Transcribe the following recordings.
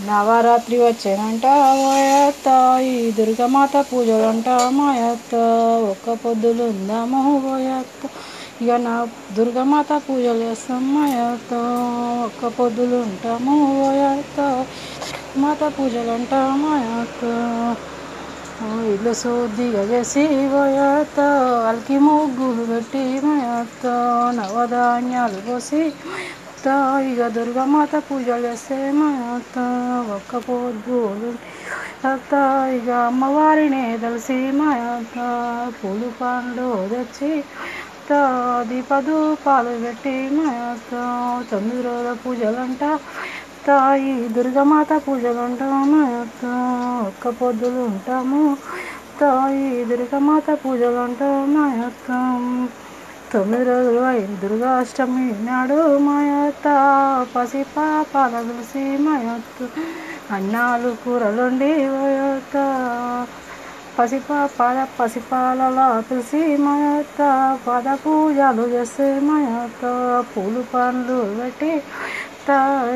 నవరాత్రి వచ్చేనంట మాయత్త ఈ దుర్గమాత పూజలంట మాయత్త ఒక్క పొద్దులు ఉందాము పోయత్త ఇక నా దుర్గమాత పూజలు చేస్తాం మాయత్త ఒక్క పొద్దులు ఉంటాము పోయత్త మాత పూజలు మాయత్త ఇల్లు శుద్ధిగా చేసి పోయాత వాళ్ళకి ముగ్గులు పెట్టి మాయత్త నవధాన్యాలు పోసి మాత ఇక దుర్గమాత పూజలు చేస్తే మాత ఒక్క పొద్దు అత్త ఇక అమ్మవారిని తెలిసి మాత పూలు పండు తెచ్చి అత్త దీపదు పాలు పెట్టి మాత తొమ్మిది రోజుల పూజలంట తాయి దుర్గమాత పూజలు ఉంటాము అత్త ఒక్క పొద్దులు ఉంటాము తాయి దుర్గమాత పూజలు ఉంటాము అత్త తొమ్మిది రోజులు అయిన దుర్గాష్టమి నాడు మాయత్త పసిపాపాల తులసి మాయత్త అన్నాలు కూరలుండి పోయత్త పసిపాపాల పసిపాలలా తులసి మాయత్త పద పూజలు చేస్తే మాయత్త పూలు పండ్లు పెట్టి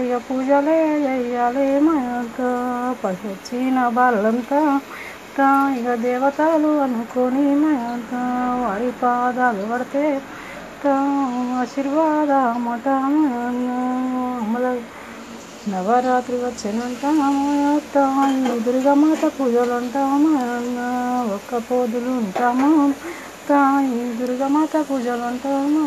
ఇక పూజలే చెయ్యాలి మాయత్త పసి వచ్చిన బాలంతా ఇక దేవతలు అనుకొని మాయత్త. పాదాలు పడితే ఆశీర్వాదమట అమ్మల నవరాత్రి వచ్చినంటాము. ఈ దుర్గమాత పూజలు అంటాము ఒక్క పోదులు ఉంటాము. ఈ దుర్గమాత పూజలు అంటాము